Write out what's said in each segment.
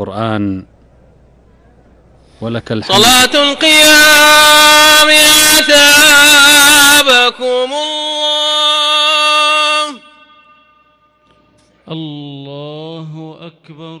القرآن ولك الحمد. صلاة القيام أتابكم الله الله أكبر.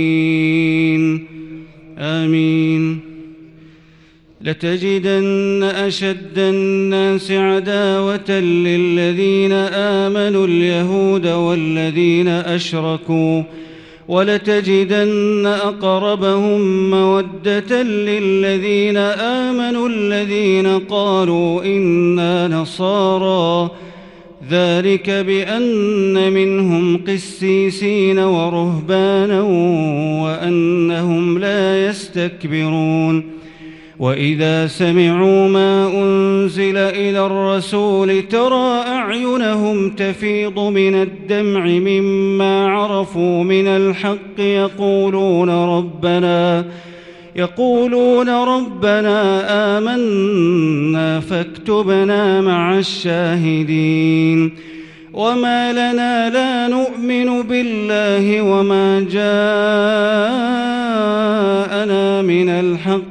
لتجدن أشد الناس عداوة للذين آمنوا اليهود والذين أشركوا ولتجدن أقربهم مودة للذين آمنوا الذين قالوا إنا نصارى. ذلك بأن منهم قسيسين ورهبانا وأنهم لا يستكبرون. وإذا سمعوا ما أنزل إلى الرسول ترى أعينهم تفيض من الدمع مما عرفوا من الحق يقولون ربنا يقولون ربنا آمنا فاكتبنا مع الشاهدين. وما لنا لا نؤمن بالله وما جاءنا من الحق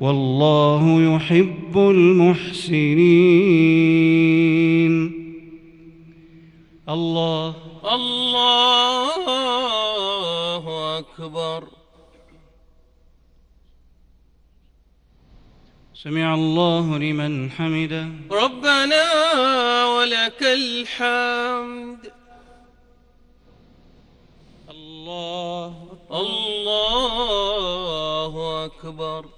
والله يحب المحسنين. الله. الله أكبر. سمع الله لمن حمده. ربنا ولك الحمد. الله. الله أكبر.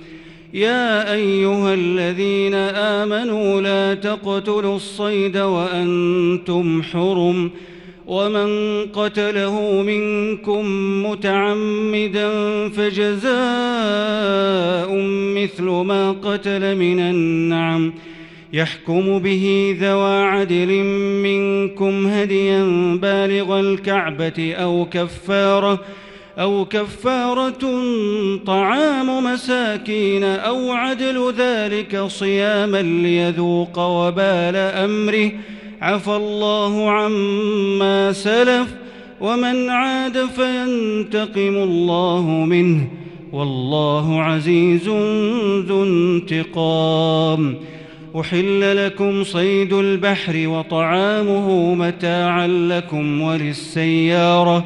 يا أيها الذين آمنوا لا تقتلوا الصيد وأنتم حرم ومن قتله منكم متعمدا فجزاء مثل ما قتل من النعم يحكم به ذوى عدل منكم هديا بالغ الكعبة أو كفارة أو كفارة طعام مساكين أو عدل ذلك صياما ليذوق وبال أمره. عفى الله عما سلف ومن عاد فينتقم الله منه. والله عزيز ذو انتقام. أحل لكم صيد البحر وطعامه متاعا لكم وللسيارة.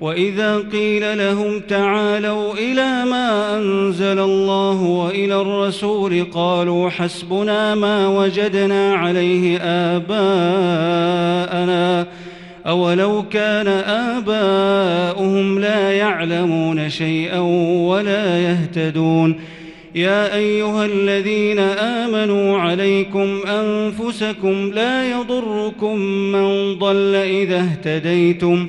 وإذا قيل لهم تعالوا إلى ما أنزل الله وإلى الرسول قالوا حسبنا ما وجدنا عليه آباءنا أولو كان آباؤهم لا يعلمون شيئا ولا يهتدون يا أيها الذين آمنوا عليكم أنفسكم لا يضركم من ضل إذا اهتديتم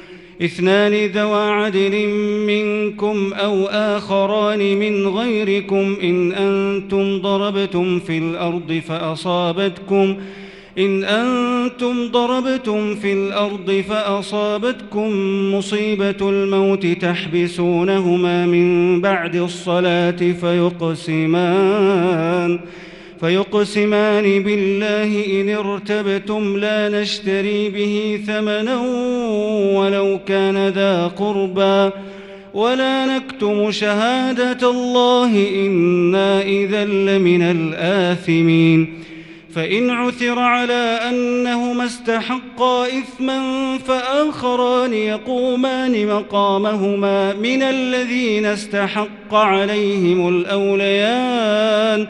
اثنان ذوى عدل منكم أو آخران من غيركم إن أنتم ضربتم في الأرض فأصابتكم إن أنتم ضربتم في الأرض فأصابتكم مصيبة الموت تحبسونهما من بعد الصلاة فيقسمان فيقسمان بالله إن ارتبتم لا نشتري به ثمنا ولو كان ذا قربى ولا نكتم شهادة الله إنا إذا لمن الآثمين فإن عثر على أنهما استحقا إثما فآخران يقومان مقامهما من الذين استحق عليهم الأوليان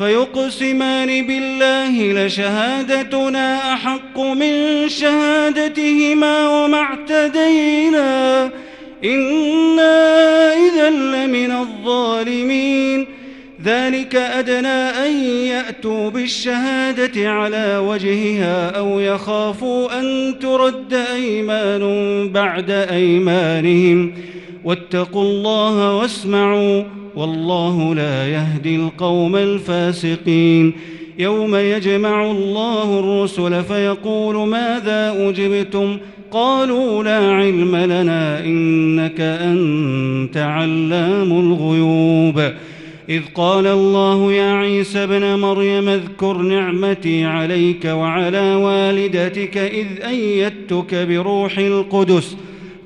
فيقسمان بالله لشهادتنا أحق من شهادتهما وما اعتدينا. إنا إذا لمن الظالمين. ذلك أدنى أن يأتوا بالشهادة على وجهها أو يخافوا أن ترد أيمان بعد أيمانهم. واتقوا الله واسمعوا. والله لا يهدي القوم الفاسقين. يوم يجمع الله الرسل فيقول ماذا أجبتم؟ قالوا لا علم لنا إنك أنت علام الغيوب. إذ قال الله يا عيسى ابن مريم اذكر نعمتي عليك وعلى والدتك إذ أيدتك بروح القدس.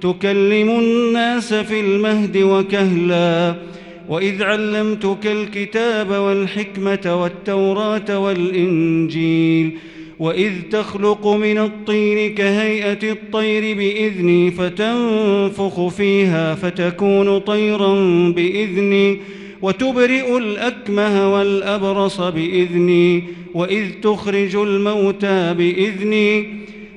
تكلم الناس في المهد وكهلا. وإذ علمتك الكتاب والحكمة والتوراة والإنجيل وإذ تخلق من الطين كهيئة الطير بإذني فتنفخ فيها فتكون طيرا بإذني وتبرئ الأكمه والأبرص بإذني وإذ تخرج الموتى بإذني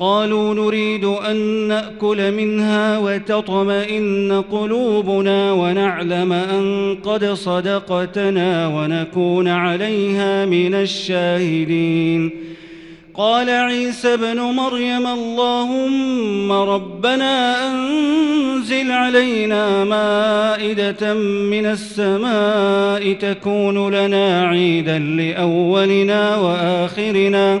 قالوا نريد أن نأكل منها وتطمئن قلوبنا ونعلم أن قد صدقتنا ونكون عليها من الشاهدين. قال عيسى ابن مريم اللهم ربنا أنزل علينا مائدة من السماء تكون لنا عيدا لأولنا وآخرنا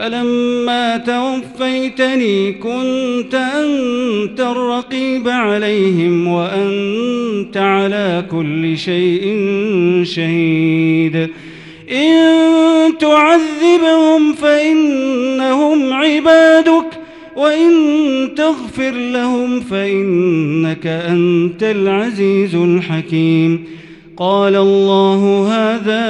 فلما توفيتني كنت أنت الرقيب عليهم وأنت على كل شيء شهيد. إن تعذبهم فإنهم عبادك وإن تغفر لهم فإنك أنت العزيز الحكيم. قال الله هذا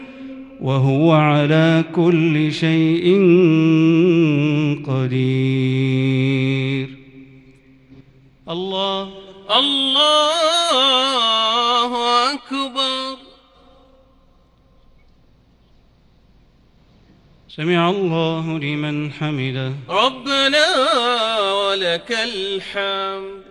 وهو على كل شيء قدير. الله الله أكبر. سمع الله لمن حمده. ربنا ولك الحمد.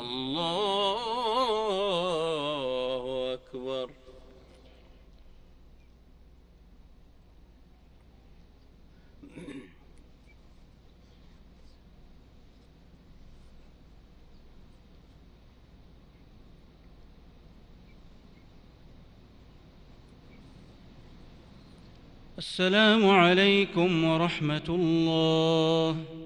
الله أكبر. السلام عليكم ورحمة الله.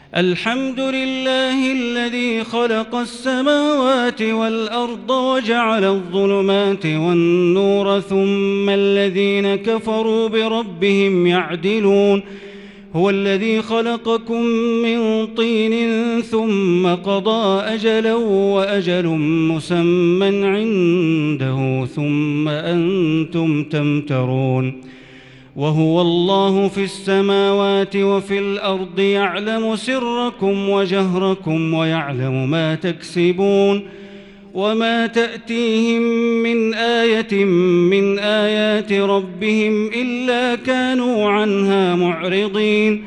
الحمد لله الذي خلق السماوات والأرض وجعل الظلمات والنور ثم الذين كفروا بربهم يعدلون. هو الذي خلقكم من طين ثم قضى أجلا وأجل مسمى عنده ثم أنتم تمترون. وهو الله في السماوات وفي الأرض يعلم سركم وجهركم ويعلم ما تكسبون وما تأتيهم من آية من آيات ربهم إلا كانوا عنها معرضين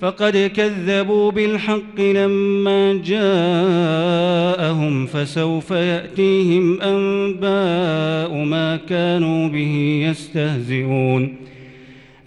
فقد كذبوا بالحق لما جاءهم فسوف يأتيهم أنباء ما كانوا به يستهزئون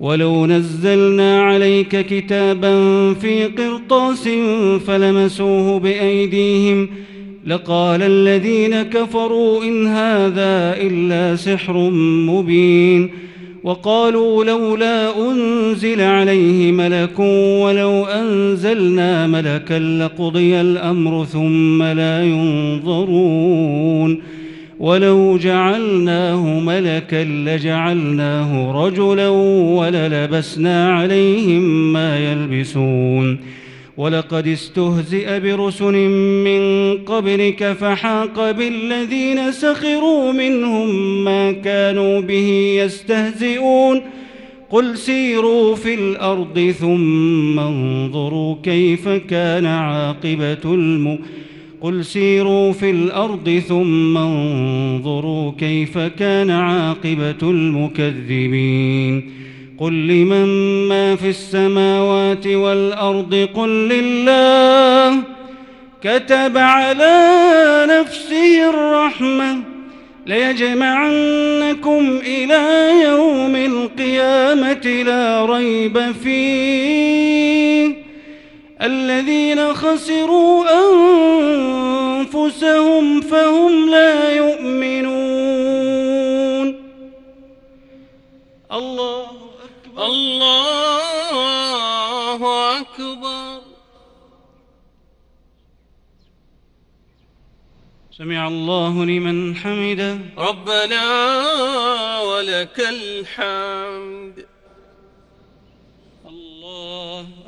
ولو نزلنا عليك كتابا في قرطاس فلمسوه بأيديهم لقال الذين كفروا إن هذا إلا سحر مبين وقالوا لولا أنزل عليه ملك ولو أنزلنا ملكا لقضي الأمر ثم لا ينظرون ولو جعلناه ملكا لجعلناه رجلا وللبسنا عليهم ما يلبسون. ولقد استهزئ برسل من قبلك فحاق بالذين سخروا منهم ما كانوا به يستهزئون. قل سيروا في الأرض ثم انظروا كيف كان عاقبة الم قل سيروا في الأرض ثم انظروا كيف كان عاقبة المكذبين قل لمن ما في السماوات والأرض قل لله كتب على نفسه الرحمة ليجمعنكم إلى يوم القيامة لا ريب فيه الذين خسروا أنفسهم فهم لا يؤمنون. الله أكبر. الله أكبر. سمع الله لمن حمده. ربنا ولك الحمد.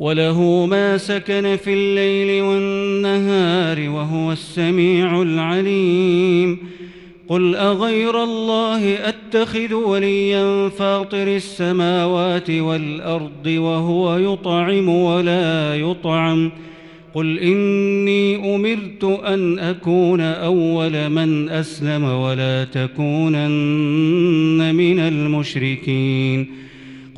وله ما سكن في الليل والنهار وهو السميع العليم. قل أغير الله أتخذ وليا فاطر السماوات والأرض وهو يطعم ولا يطعم. قل إني أمرت أن أكون أول من أسلم ولا تكونن من المشركين.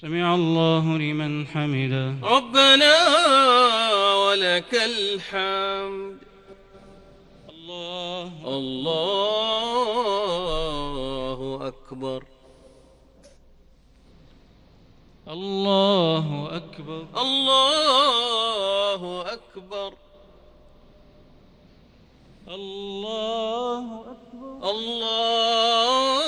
سمع الله لمن حمده. ربنا ولك الحمد. الله. الله أكبر. الله أكبر. الله أكبر. الله أكبر. الله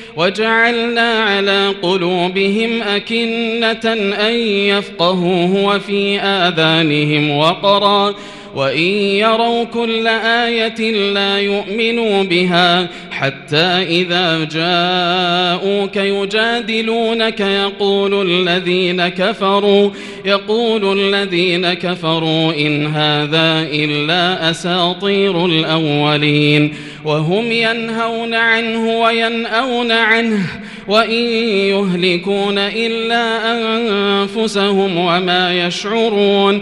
وجعلنا على قلوبهم أكنة أن يفقهوه وفي آذانهم وقرا وإن يروا كل آية لا يؤمنوا بها حتى إذا جاءوك يجادلونك يقول الذين كفروا يقول الذين كفروا إن هذا إلا أساطير الأولين وهم ينهون عنه وينأون عنه وإن يهلكون إلا أنفسهم وما يشعرون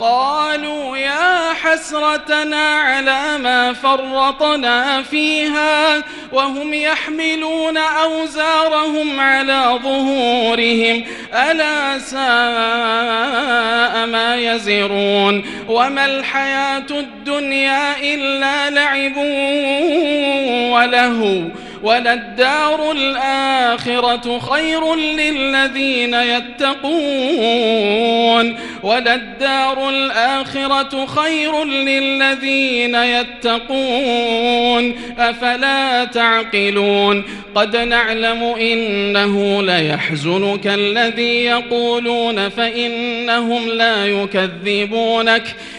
قالوا يا حسرتنا على ما فرطنا فيها وهم يحملون أوزارهم على ظهورهم. ألا ساء ما يزرون. وما الحياة الدنيا إلا لعب وله وللدار الآخرة خير للذين يتقون. وللدار الآخرة خير للذين يتقون. أفلا تعقلون؟ قد نعلم إنه ليحزنك الذي يقولون فإنهم لا يكذبونك.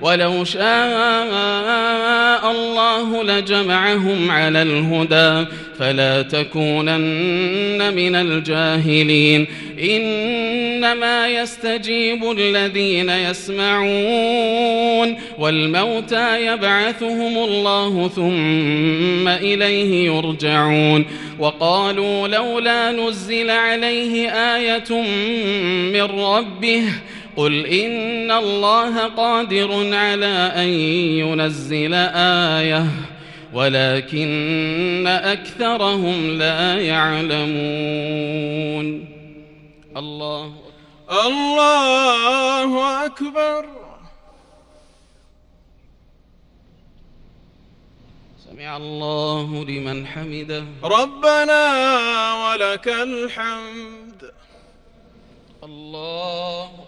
ولو شاء الله لجمعهم على الهدى فلا تكونن من الجاهلين. إنما يستجيب الذين يسمعون والموتى يبعثهم الله ثم إليه يرجعون. وقالوا لولا نزل عليه آية من ربه قل إن الله قادر على أن ينزل آية ولكن أكثرهم لا يعلمون الله الله أكبر. سمع الله لمن حمده. ربنا ولك الحمد. الله أكبر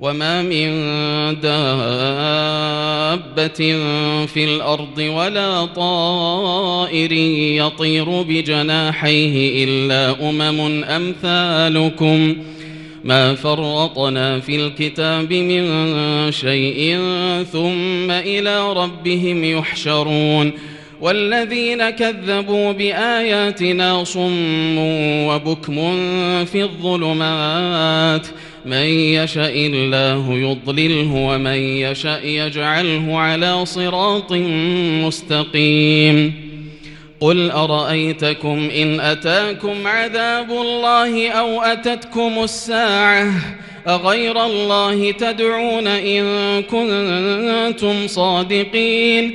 وما من دابة في الأرض ولا طائر يطير بجناحيه إلا أمم أمثالكم ما فرطنا في الكتاب من شيء ثم إلى ربهم يحشرون والذين كذبوا بآياتنا صم وبكم في الظلمات من يشاء الله يضلله ومن يشاء يجعله على صراط مستقيم. قل أرأيتكم إن أتاكم عذاب الله أو أتتكم الساعة أغير الله تدعون إن كنتم صادقين؟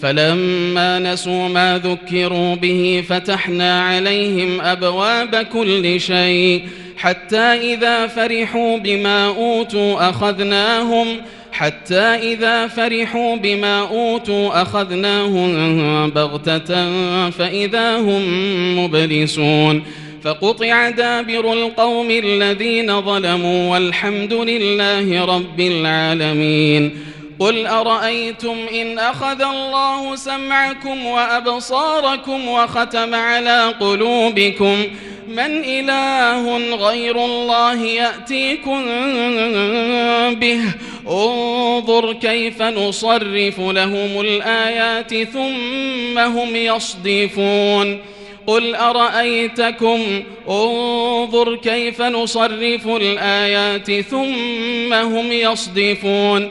فلما نسوا ما ذكروا به فتحنا عليهم أبواب كل شيء حتى إذا فرحوا بما أوتوا أخذناهم حتى إذا فرحوا بما أوتوا أخذناهم بغتة فإذا هم مبلسون فقطع دابر القوم الذين ظلموا والحمد لله رب العالمين قل أرأيتم إن أخذ الله سمعكم وأبصاركم وختم على قلوبكم من إله غير الله يأتيكم به؟ انظر كيف نصرف لهم الآيات ثم هم يصدفون. قل أرأيتكم؟ انظر كيف نصرف الآيات ثم هم يصدفون.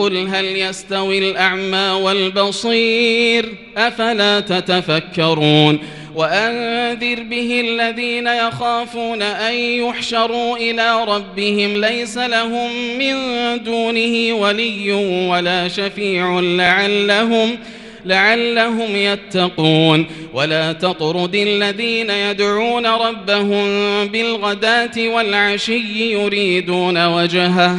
قل هل يستوي الأعمى والبصير؟ أفلا تتفكرون؟ وأنذر به الذين يخافون أن يحشروا إلى ربهم ليس لهم من دونه ولي ولا شفيع لعلهم لعلهم يتقون. ولا تطرد الذين يدعون ربهم بالغداة والعشي يريدون وجهه.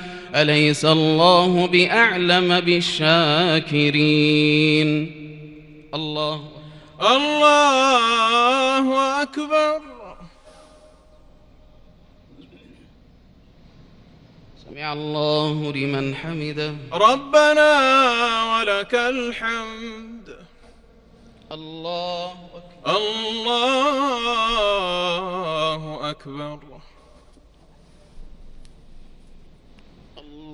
أليس الله بأعلم بالشاكرين؟ الله الله أكبر. سمع الله لمن حمده. ربنا ولك الحمد. الله أكبر. الله أكبر.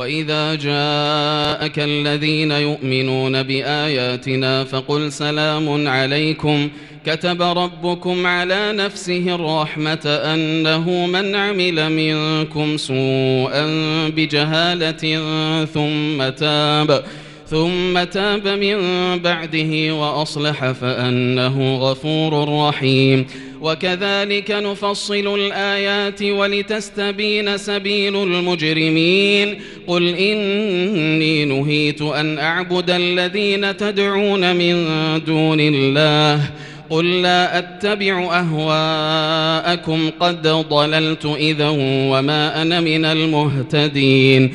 وإذا جاءك الذين يؤمنون بآياتنا فقل سلام عليكم كتب ربكم على نفسه الرحمة أنه من عمل منكم سوءا بجهالة ثم تاب ثم تاب من بعده وأصلح فأنه غفور رحيم وكذلك نفصل الآيات ولتستبين سبيل المجرمين. قل إني نهيت أن أعبد الذين تدعون من دون الله. قل لا أتبع أهواءكم قد ضللت إذا وما أنا من المهتدين.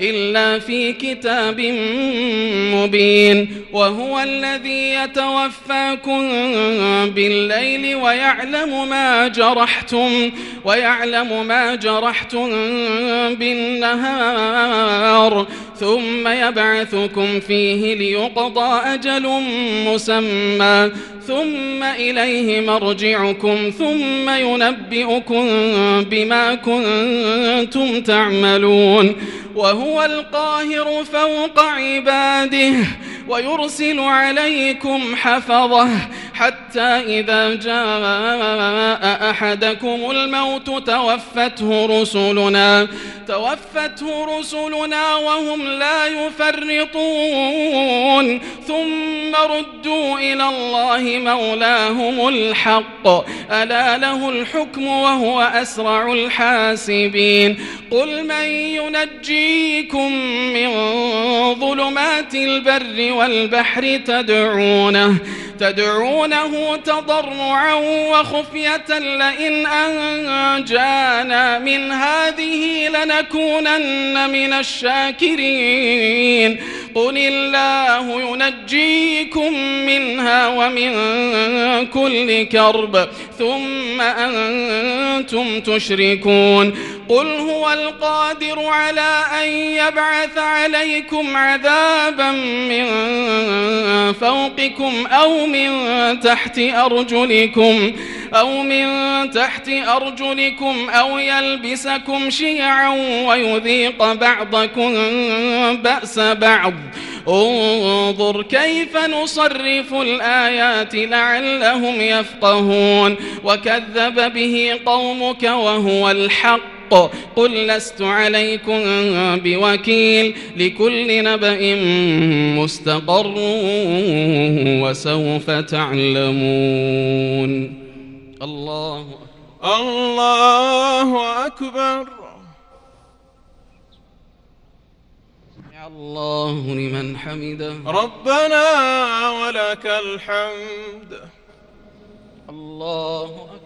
إلا في كتاب مبين وهو الذي يتوفاكم بالليل ويعلم ما جرحتم ويعلم ما جرحتم بالنهار ثم يبعثكم فيه ليقضى أجل مسمى ثم إليه مرجعكم ثم ينبئكم بما كنتم تعملون وهو القاهر فوق عباده ويرسل عليكم حفظة حتى إذا جاء أحدكم الموت توفته رسلنا توفته رسلنا وهم لا يفرطون. ثم ردوا إلى الله مولاهم الحق. ألا له الحكم وهو أسرع الحاسبين. قل من ينجيكم من ظلمات البر والبحر تدعونه تدعونه تضرعا وخفية لئن أنجانا من هذه لنكونن من الشاكرين. قل الله ينجيكم منها ومن كل كرب ثم أنتم تشركون. قل هو القادر على أن يبعث عليكم عذابا من فوقكم أو من تحت أرجلكم أو من تحت أرجلكم أو يلبسكم شيعا ويذيق بعضكم بأس بعض. انظر كيف نصرف الآيات لعلهم يفقهون. وكذب به قومك وهو الحق. قل لست عليكم بوكيل لكل نبأ مستقر وسوف تعلمون. الله الله أكبر. الله لمن حمده. ربنا ولك الحمد. الله أكبر.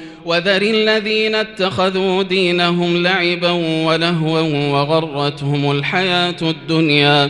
وذر الذين اتخذوا دينهم لعبا ولهوا وغرتهم الحياة الدنيا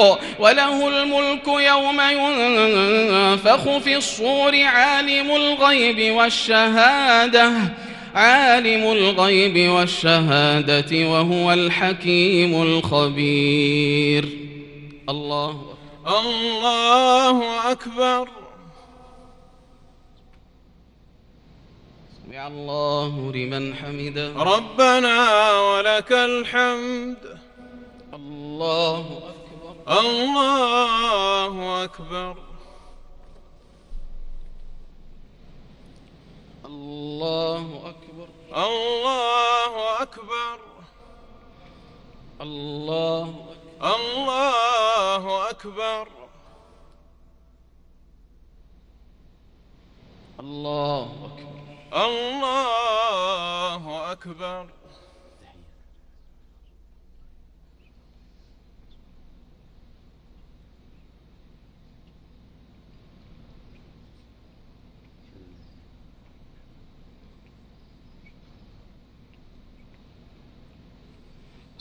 الحق وله الملك يوم ينفخ في الصور عالم الغيب والشهادة عالم الغيب والشهادة وهو الحكيم الخبير. الله الله أكبر. سمع الله لمن حمده. ربنا ولك الحمد. الله أكبر. الله أكبر. الله أكبر. الله أكبر. الله الله أكبر. الله أكبر. الله أكبر.